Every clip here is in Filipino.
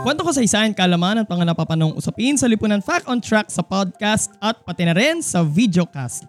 Kwento ko sa isayan kalaman at mga usapin sa Lipunan Fact on Track sa podcast at pati na rin sa videocast.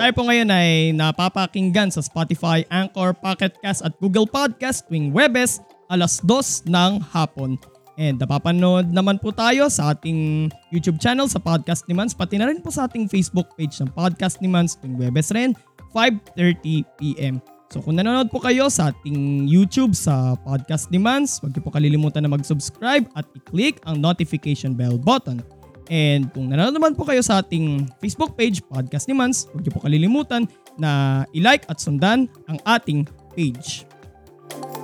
Tayo po ngayon ay napapakinggan sa Spotify, Anchor, Pocket Cast at Google Podcast tuwing Webes alas 2 ng hapon. And napapanood naman po tayo sa ating YouTube channel sa Podcast ni Mans pati na rin po sa ating Facebook page ng Podcast ni Mans tuwing Webes rin 5.30pm. So kung nanonood po kayo sa ating YouTube sa Podcast ni Mans, huwag niyo po kalilimutan na mag-subscribe at i-click ang notification bell button. And kung nanonood naman po kayo sa ating Facebook page, Podcast ni Mans, huwag niyo po kalilimutan na i-like at sundan ang ating page.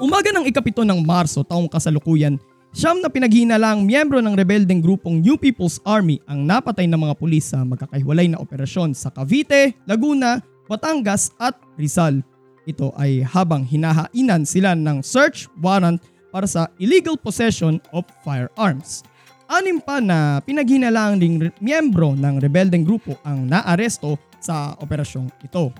Umaga ng ikapito ng Marso taong kasalukuyan, siyam na pinaghinalang miyembro ng rebeldeng grupong New People's Army ang napatay ng mga pulis sa magkakahiwalay na operasyon sa Cavite, Laguna, Batangas at Rizal. Ito ay habang hinahainan sila ng search warrant para sa illegal possession of firearms. Anim pa na pinaghinalang ding miyembro ng rebeldeng grupo ang naaresto sa operasyong ito.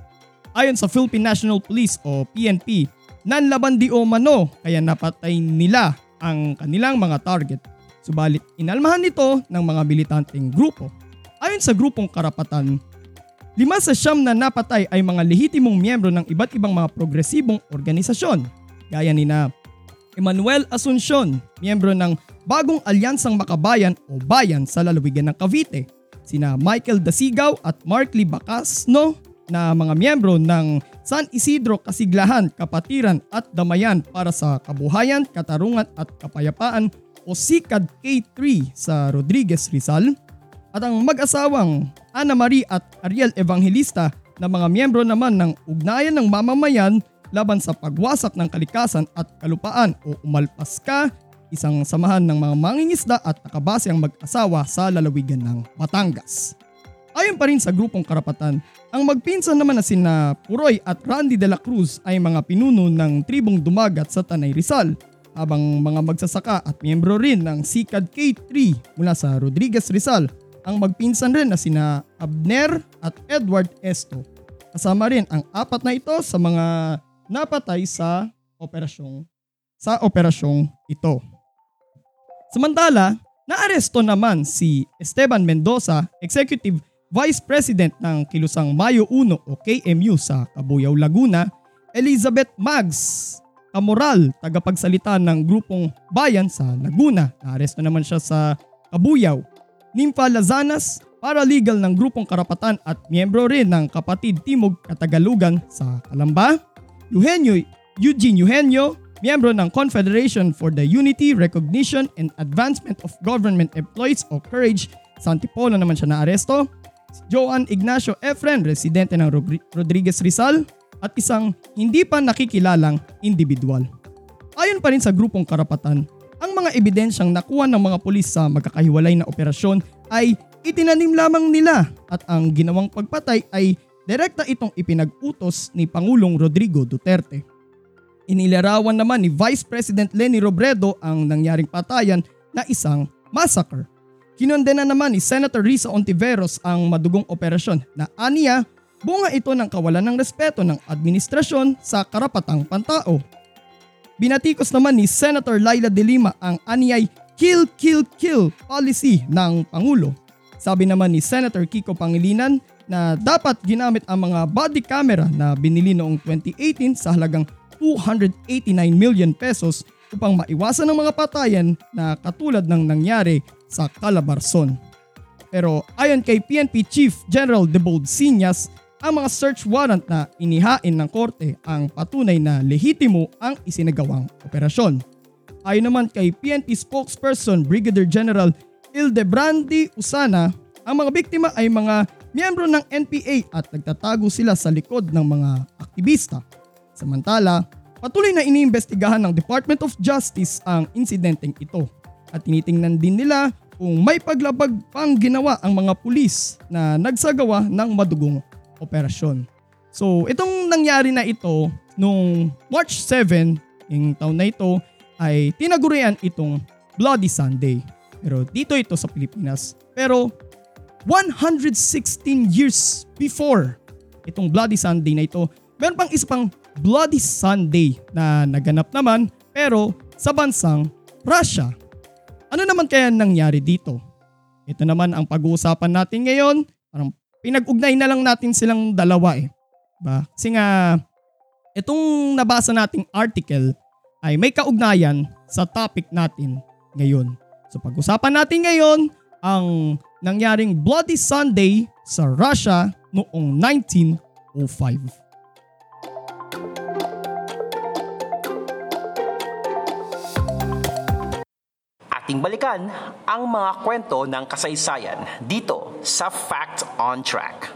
Ayon sa Philippine National Police o PNP, nanlaban di o mano kaya napatay nila ang kanilang mga target. Subalit inalmahan nito ng mga militanteng grupo. Ayon sa grupong karapatan, Lima sa siyam na napatay ay mga lehitimong miyembro ng iba't ibang mga progresibong organisasyon, gaya ni na Emmanuel Asuncion, miyembro ng Bagong Alyansang Makabayan o Bayan sa lalawigan ng Cavite, sina Michael Dasigaw at Mark Lee Bacasno na mga miyembro ng San Isidro Kasiglahan, Kapatiran at Damayan para sa Kabuhayan, Katarungan at Kapayapaan o SICAD K3 sa Rodriguez Rizal, at ang mag-asawang Ana Marie at Ariel Evangelista na mga miyembro naman ng Ugnayan ng Mamamayan laban sa pagwasak ng kalikasan at kalupaan o umalpas ka, isang samahan ng mga mangingisda at nakabase ang mag-asawa sa lalawigan ng Batangas. Ayon pa rin sa grupong karapatan, ang magpinsan naman na sina Puroy at Randy de la Cruz ay mga pinuno ng tribong dumagat sa Tanay Rizal, habang mga magsasaka at miyembro rin ng SICAD K3 mula sa Rodriguez Rizal ang magpinsan rin na sina Abner at Edward Esto. Kasama rin ang apat na ito sa mga napatay sa operasyong sa operasyong ito. Samantala, naaresto naman si Esteban Mendoza, Executive Vice President ng Kilusang Mayo 1 o KMU sa Cabuyao, Laguna, Elizabeth Mags, Kamoral, tagapagsalita ng grupong bayan sa Laguna. Naaresto naman siya sa Cabuyao. Nympha Lazanas, paralegal ng grupong karapatan at miyembro rin ng kapatid Timog Katagalugan sa Kalamba. Eugenio Eugene Eugenio, miyembro ng Confederation for the Unity, Recognition and Advancement of Government Employees o COURAGE, sa Antipolo naman siya naaresto. Si Joan Ignacio Efren, residente ng Rodri- Rodriguez Rizal at isang hindi pa nakikilalang individual. Ayon pa rin sa grupong karapatan, ang mga ebidensyang nakuha ng mga pulis sa magkakahiwalay na operasyon ay itinanim lamang nila at ang ginawang pagpatay ay direkta itong ipinag-utos ni Pangulong Rodrigo Duterte. Inilarawan naman ni Vice President Leni Robredo ang nangyaring patayan na isang massacre. Kinondena naman ni Senator Risa Ontiveros ang madugong operasyon na aniya bunga ito ng kawalan ng respeto ng administrasyon sa karapatang pantao. Binatikos naman ni Senator Laila de Lima ang aniyay kill kill kill policy ng Pangulo. Sabi naman ni Senator Kiko Pangilinan na dapat ginamit ang mga body camera na binili noong 2018 sa halagang 289 million pesos upang maiwasan ang mga patayan na katulad ng nangyari sa Calabarzon. Pero ayon kay PNP Chief General Debold Sinyas, ang mga search warrant na inihain ng korte ang patunay na lehitimo ang isinagawang operasyon. Ayon naman kay PNP spokesperson Brigadier General Ildebrandi Usana, ang mga biktima ay mga miyembro ng NPA at nagtatago sila sa likod ng mga aktivista. Samantala, patuloy na iniimbestigahan ng Department of Justice ang insidenteng ito at tinitingnan din nila kung may paglabag pang ginawa ang mga pulis na nagsagawa ng madugong operasyon. So itong nangyari na ito nung March 7, yung taon na ito, ay tinagurian itong Bloody Sunday. Pero dito ito sa Pilipinas. Pero 116 years before itong Bloody Sunday na ito, meron pang isa pang Bloody Sunday na naganap naman pero sa bansang Russia. Ano naman kaya nangyari dito? Ito naman ang pag-uusapan natin ngayon. Parang pinag-ugnay na lang natin silang dalawa eh. Ba? Kasi nga, itong nabasa nating article ay may kaugnayan sa topic natin ngayon. So pag-usapan natin ngayon ang nangyaring Bloody Sunday sa Russia noong 1905. Ating balikan ang mga kwento ng kasaysayan dito sa Fact on Track.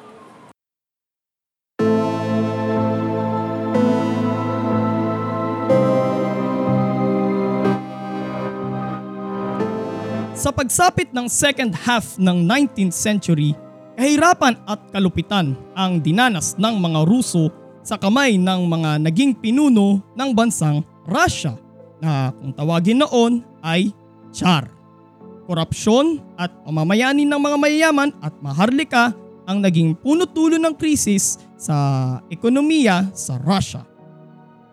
Sa pagsapit ng second half ng 19th century, kahirapan at kalupitan ang dinanas ng mga Ruso sa kamay ng mga naging pinuno ng bansang Russia na kung tawagin noon ay Tsar. Korupsyon at pamamayanin ng mga mayayaman at maharlika ang naging puno-tulo ng krisis sa ekonomiya sa Russia.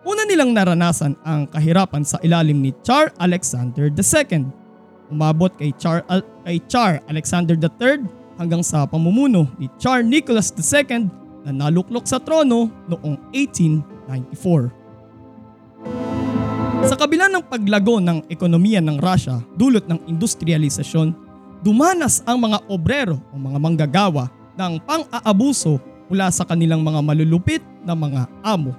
Una nilang naranasan ang kahirapan sa ilalim ni Tsar Alexander II umabot kay Char, Al- kay Char Alexander III hanggang sa pamumuno ni Char Nicholas II na naluklok sa trono noong 1894. Sa kabila ng paglago ng ekonomiya ng Russia dulot ng industrialisasyon, dumanas ang mga obrero o mga manggagawa ng pang-aabuso mula sa kanilang mga malulupit na mga amo.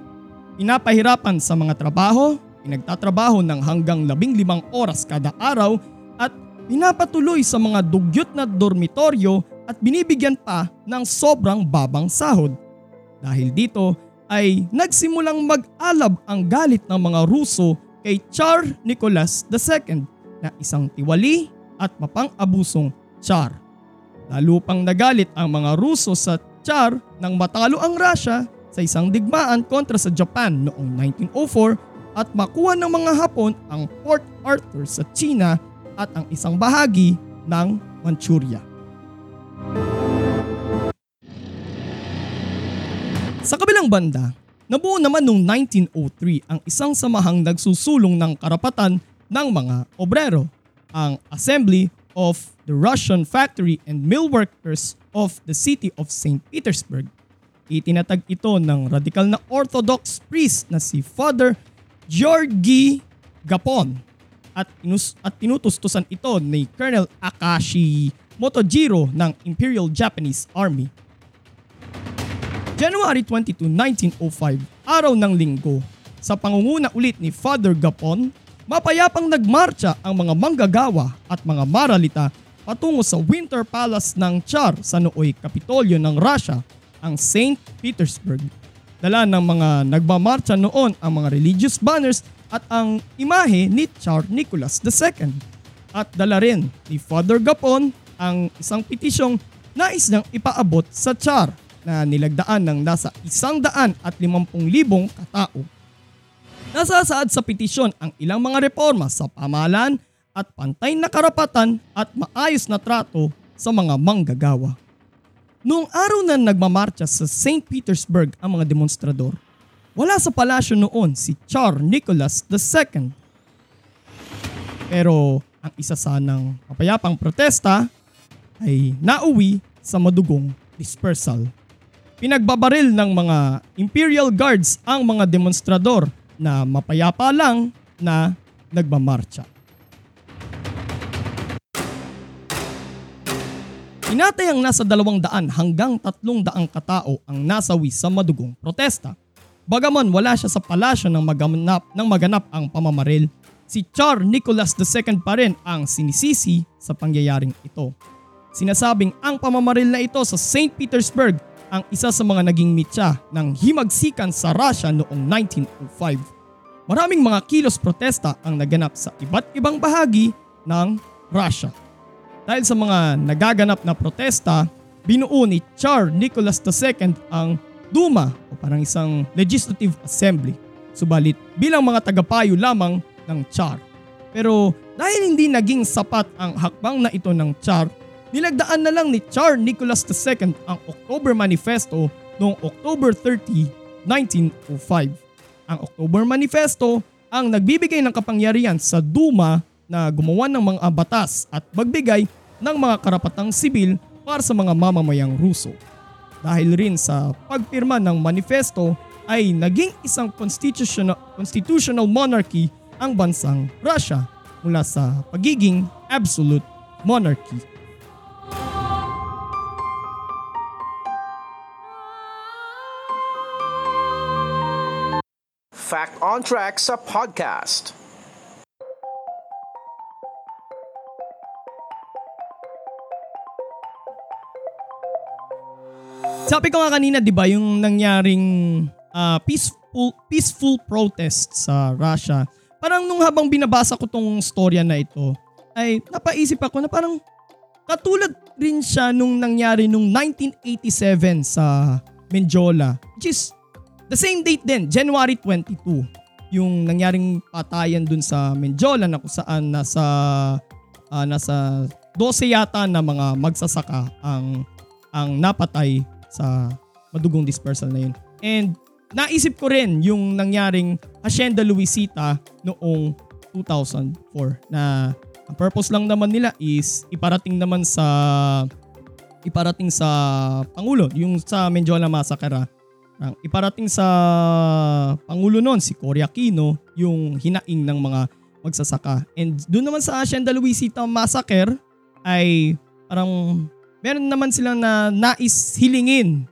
Pinapahirapan sa mga trabaho, pinagtatrabaho ng hanggang labing limang oras kada araw at pinapatuloy sa mga dugyot na dormitoryo at binibigyan pa ng sobrang babang sahod. Dahil dito ay nagsimulang mag-alab ang galit ng mga Ruso kay Tsar Nicholas II na isang tiwali at mapang-abusong Tsar. Lalo pang nagalit ang mga Ruso sa Tsar nang matalo ang Russia sa isang digmaan kontra sa Japan noong 1904 at makuha ng mga Hapon ang Port Arthur sa China at ang isang bahagi ng Manchuria. Sa kabilang banda, nabuo naman noong 1903 ang isang samahang nagsusulong ng karapatan ng mga obrero, ang Assembly of the Russian Factory and Mill Workers of the City of St. Petersburg. Itinatag ito ng radikal na Orthodox priest na si Father Georgy Gapon at, inus- at tinutustusan ito ni Colonel Akashi Motojiro ng Imperial Japanese Army. January 22, 1905, araw ng linggo, sa pangunguna ulit ni Father Gapon, mapayapang nagmarcha ang mga manggagawa at mga maralita patungo sa Winter Palace ng Tsar sa nooy Kapitolyo ng Russia, ang St. Petersburg. Dala ng mga nagmamarcha noon ang mga religious banners at ang imahe ni Tsar Nicholas II. At dala rin ni Father Gapon ang isang petisyong nais niyang ipaabot sa Tsar na nilagdaan ng nasa isang daan at limampung libong katao. Nasasaad sa petisyon ang ilang mga reforma sa pamahalaan at pantay na karapatan at maayos na trato sa mga manggagawa. Noong araw na nagmamarcha sa St. Petersburg ang mga demonstrador, wala sa palasyo noon si Tsar Nicholas II. Pero ang isa sanang mapayapang protesta ay nauwi sa madugong dispersal. Pinagbabaril ng mga Imperial Guards ang mga demonstrador na mapayapa lang na nagmamarcha. Inatay ang nasa dalawang daan hanggang tatlong daang katao ang nasawi sa madugong protesta. Bagaman wala siya sa palasyo ng maganap, ng maganap ang pamamaril, si Tsar Nicholas II pa rin ang sinisisi sa pangyayaring ito. Sinasabing ang pamamaril na ito sa St. Petersburg ang isa sa mga naging mitya ng himagsikan sa Russia noong 1905. maraming mga kilos protesta ang naganap sa iba't ibang bahagi ng Russia. Dahil sa mga nagaganap na protesta, binuo ni Tsar Nicholas II ang Duma o parang isang legislative assembly. Subalit bilang mga tagapayo lamang ng Tsar. Pero dahil hindi naging sapat ang hakbang na ito ng Tsar, nilagdaan na lang ni Tsar Nicholas II ang October Manifesto noong October 30, 1905. Ang October Manifesto ang nagbibigay ng kapangyarihan sa Duma na gumawa ng mga batas at magbigay ng mga karapatang sibil para sa mga mamamayang Ruso. Dahil rin sa pagpirma ng manifesto ay naging isang constitutional, constitutional monarchy ang bansang Russia mula sa pagiging absolute monarchy. Fact on Track sa podcast. Sabi ko nga kanina, 'di ba, yung nangyaring uh, peaceful peaceful protest sa Russia. Parang nung habang binabasa ko tong storya na ito, ay napaisip ako na parang katulad rin siya nung nangyari nung 1987 sa Menjola, which is the same date din, January 22. Yung nangyaring patayan dun sa Menjola na kung saan nasa uh, nasa 12 yata na mga magsasaka ang ang napatay sa madugong dispersal na yun. And naisip ko rin yung nangyaring Hacienda Luisita noong 2004 na ang purpose lang naman nila is iparating naman sa iparating sa Pangulo, yung sa Menjola Massacre. Ang iparating sa Pangulo noon, si Cory Aquino, yung hinaing ng mga magsasaka. And doon naman sa Hacienda Luisita Massacre ay parang meron naman silang na nais hilingin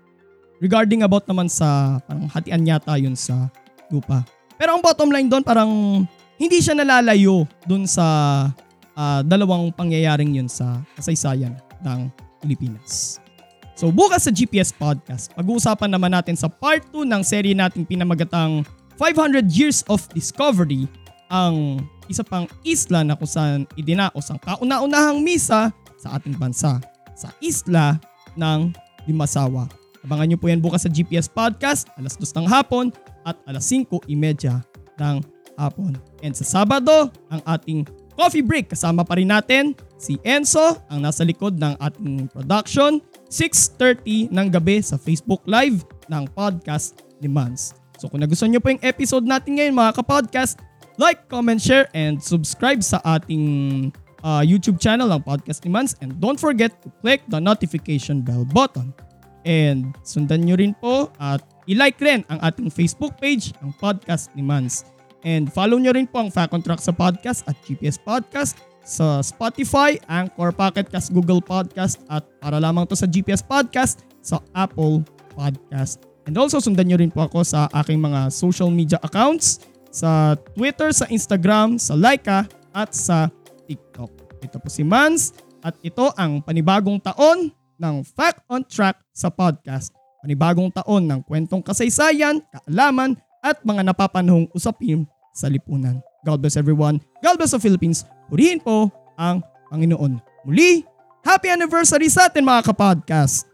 regarding about naman sa parang hatian yata yun sa lupa. Pero ang bottom line doon parang hindi siya nalalayo doon sa uh, dalawang pangyayaring yun sa kasaysayan ng Pilipinas. So bukas sa GPS Podcast, pag-uusapan naman natin sa part 2 ng serye nating pinamagatang 500 Years of Discovery ang isa pang isla na kung saan idinaos ang kauna-unahang misa sa ating bansa sa isla ng Limasawa. Abangan nyo po yan bukas sa GPS Podcast, alas 2 ng hapon at alas 5.30 ng hapon. And sa Sabado, ang ating coffee break. Kasama pa rin natin si Enzo, ang nasa likod ng ating production. 6.30 ng gabi sa Facebook Live ng Podcast ni Mans. So kung nagustuhan nyo po yung episode natin ngayon mga kapodcast, like, comment, share, and subscribe sa ating uh, YouTube channel ng Podcast ni Mans. And don't forget to click the notification bell button. And sundan nyo rin po at i-like rin ang ating Facebook page, ang Podcast ni Mans. And follow nyo rin po ang Fact on Track sa podcast at GPS Podcast sa Spotify, Anchor, Pocket Cast, Google Podcast at para lamang to sa GPS Podcast sa Apple Podcast. And also sundan nyo rin po ako sa aking mga social media accounts sa Twitter, sa Instagram, sa Laika at sa TikTok. Ito po si Mans at ito ang panibagong taon ng Fact on Track sa podcast. Panibagong taon ng kwentong kasaysayan, kaalaman at mga napapanahong usapin sa lipunan. God bless everyone. God bless the Philippines. Purihin po ang Panginoon. Muli, happy anniversary sa atin mga kapodcast.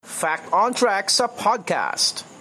Fact on Track sa podcast.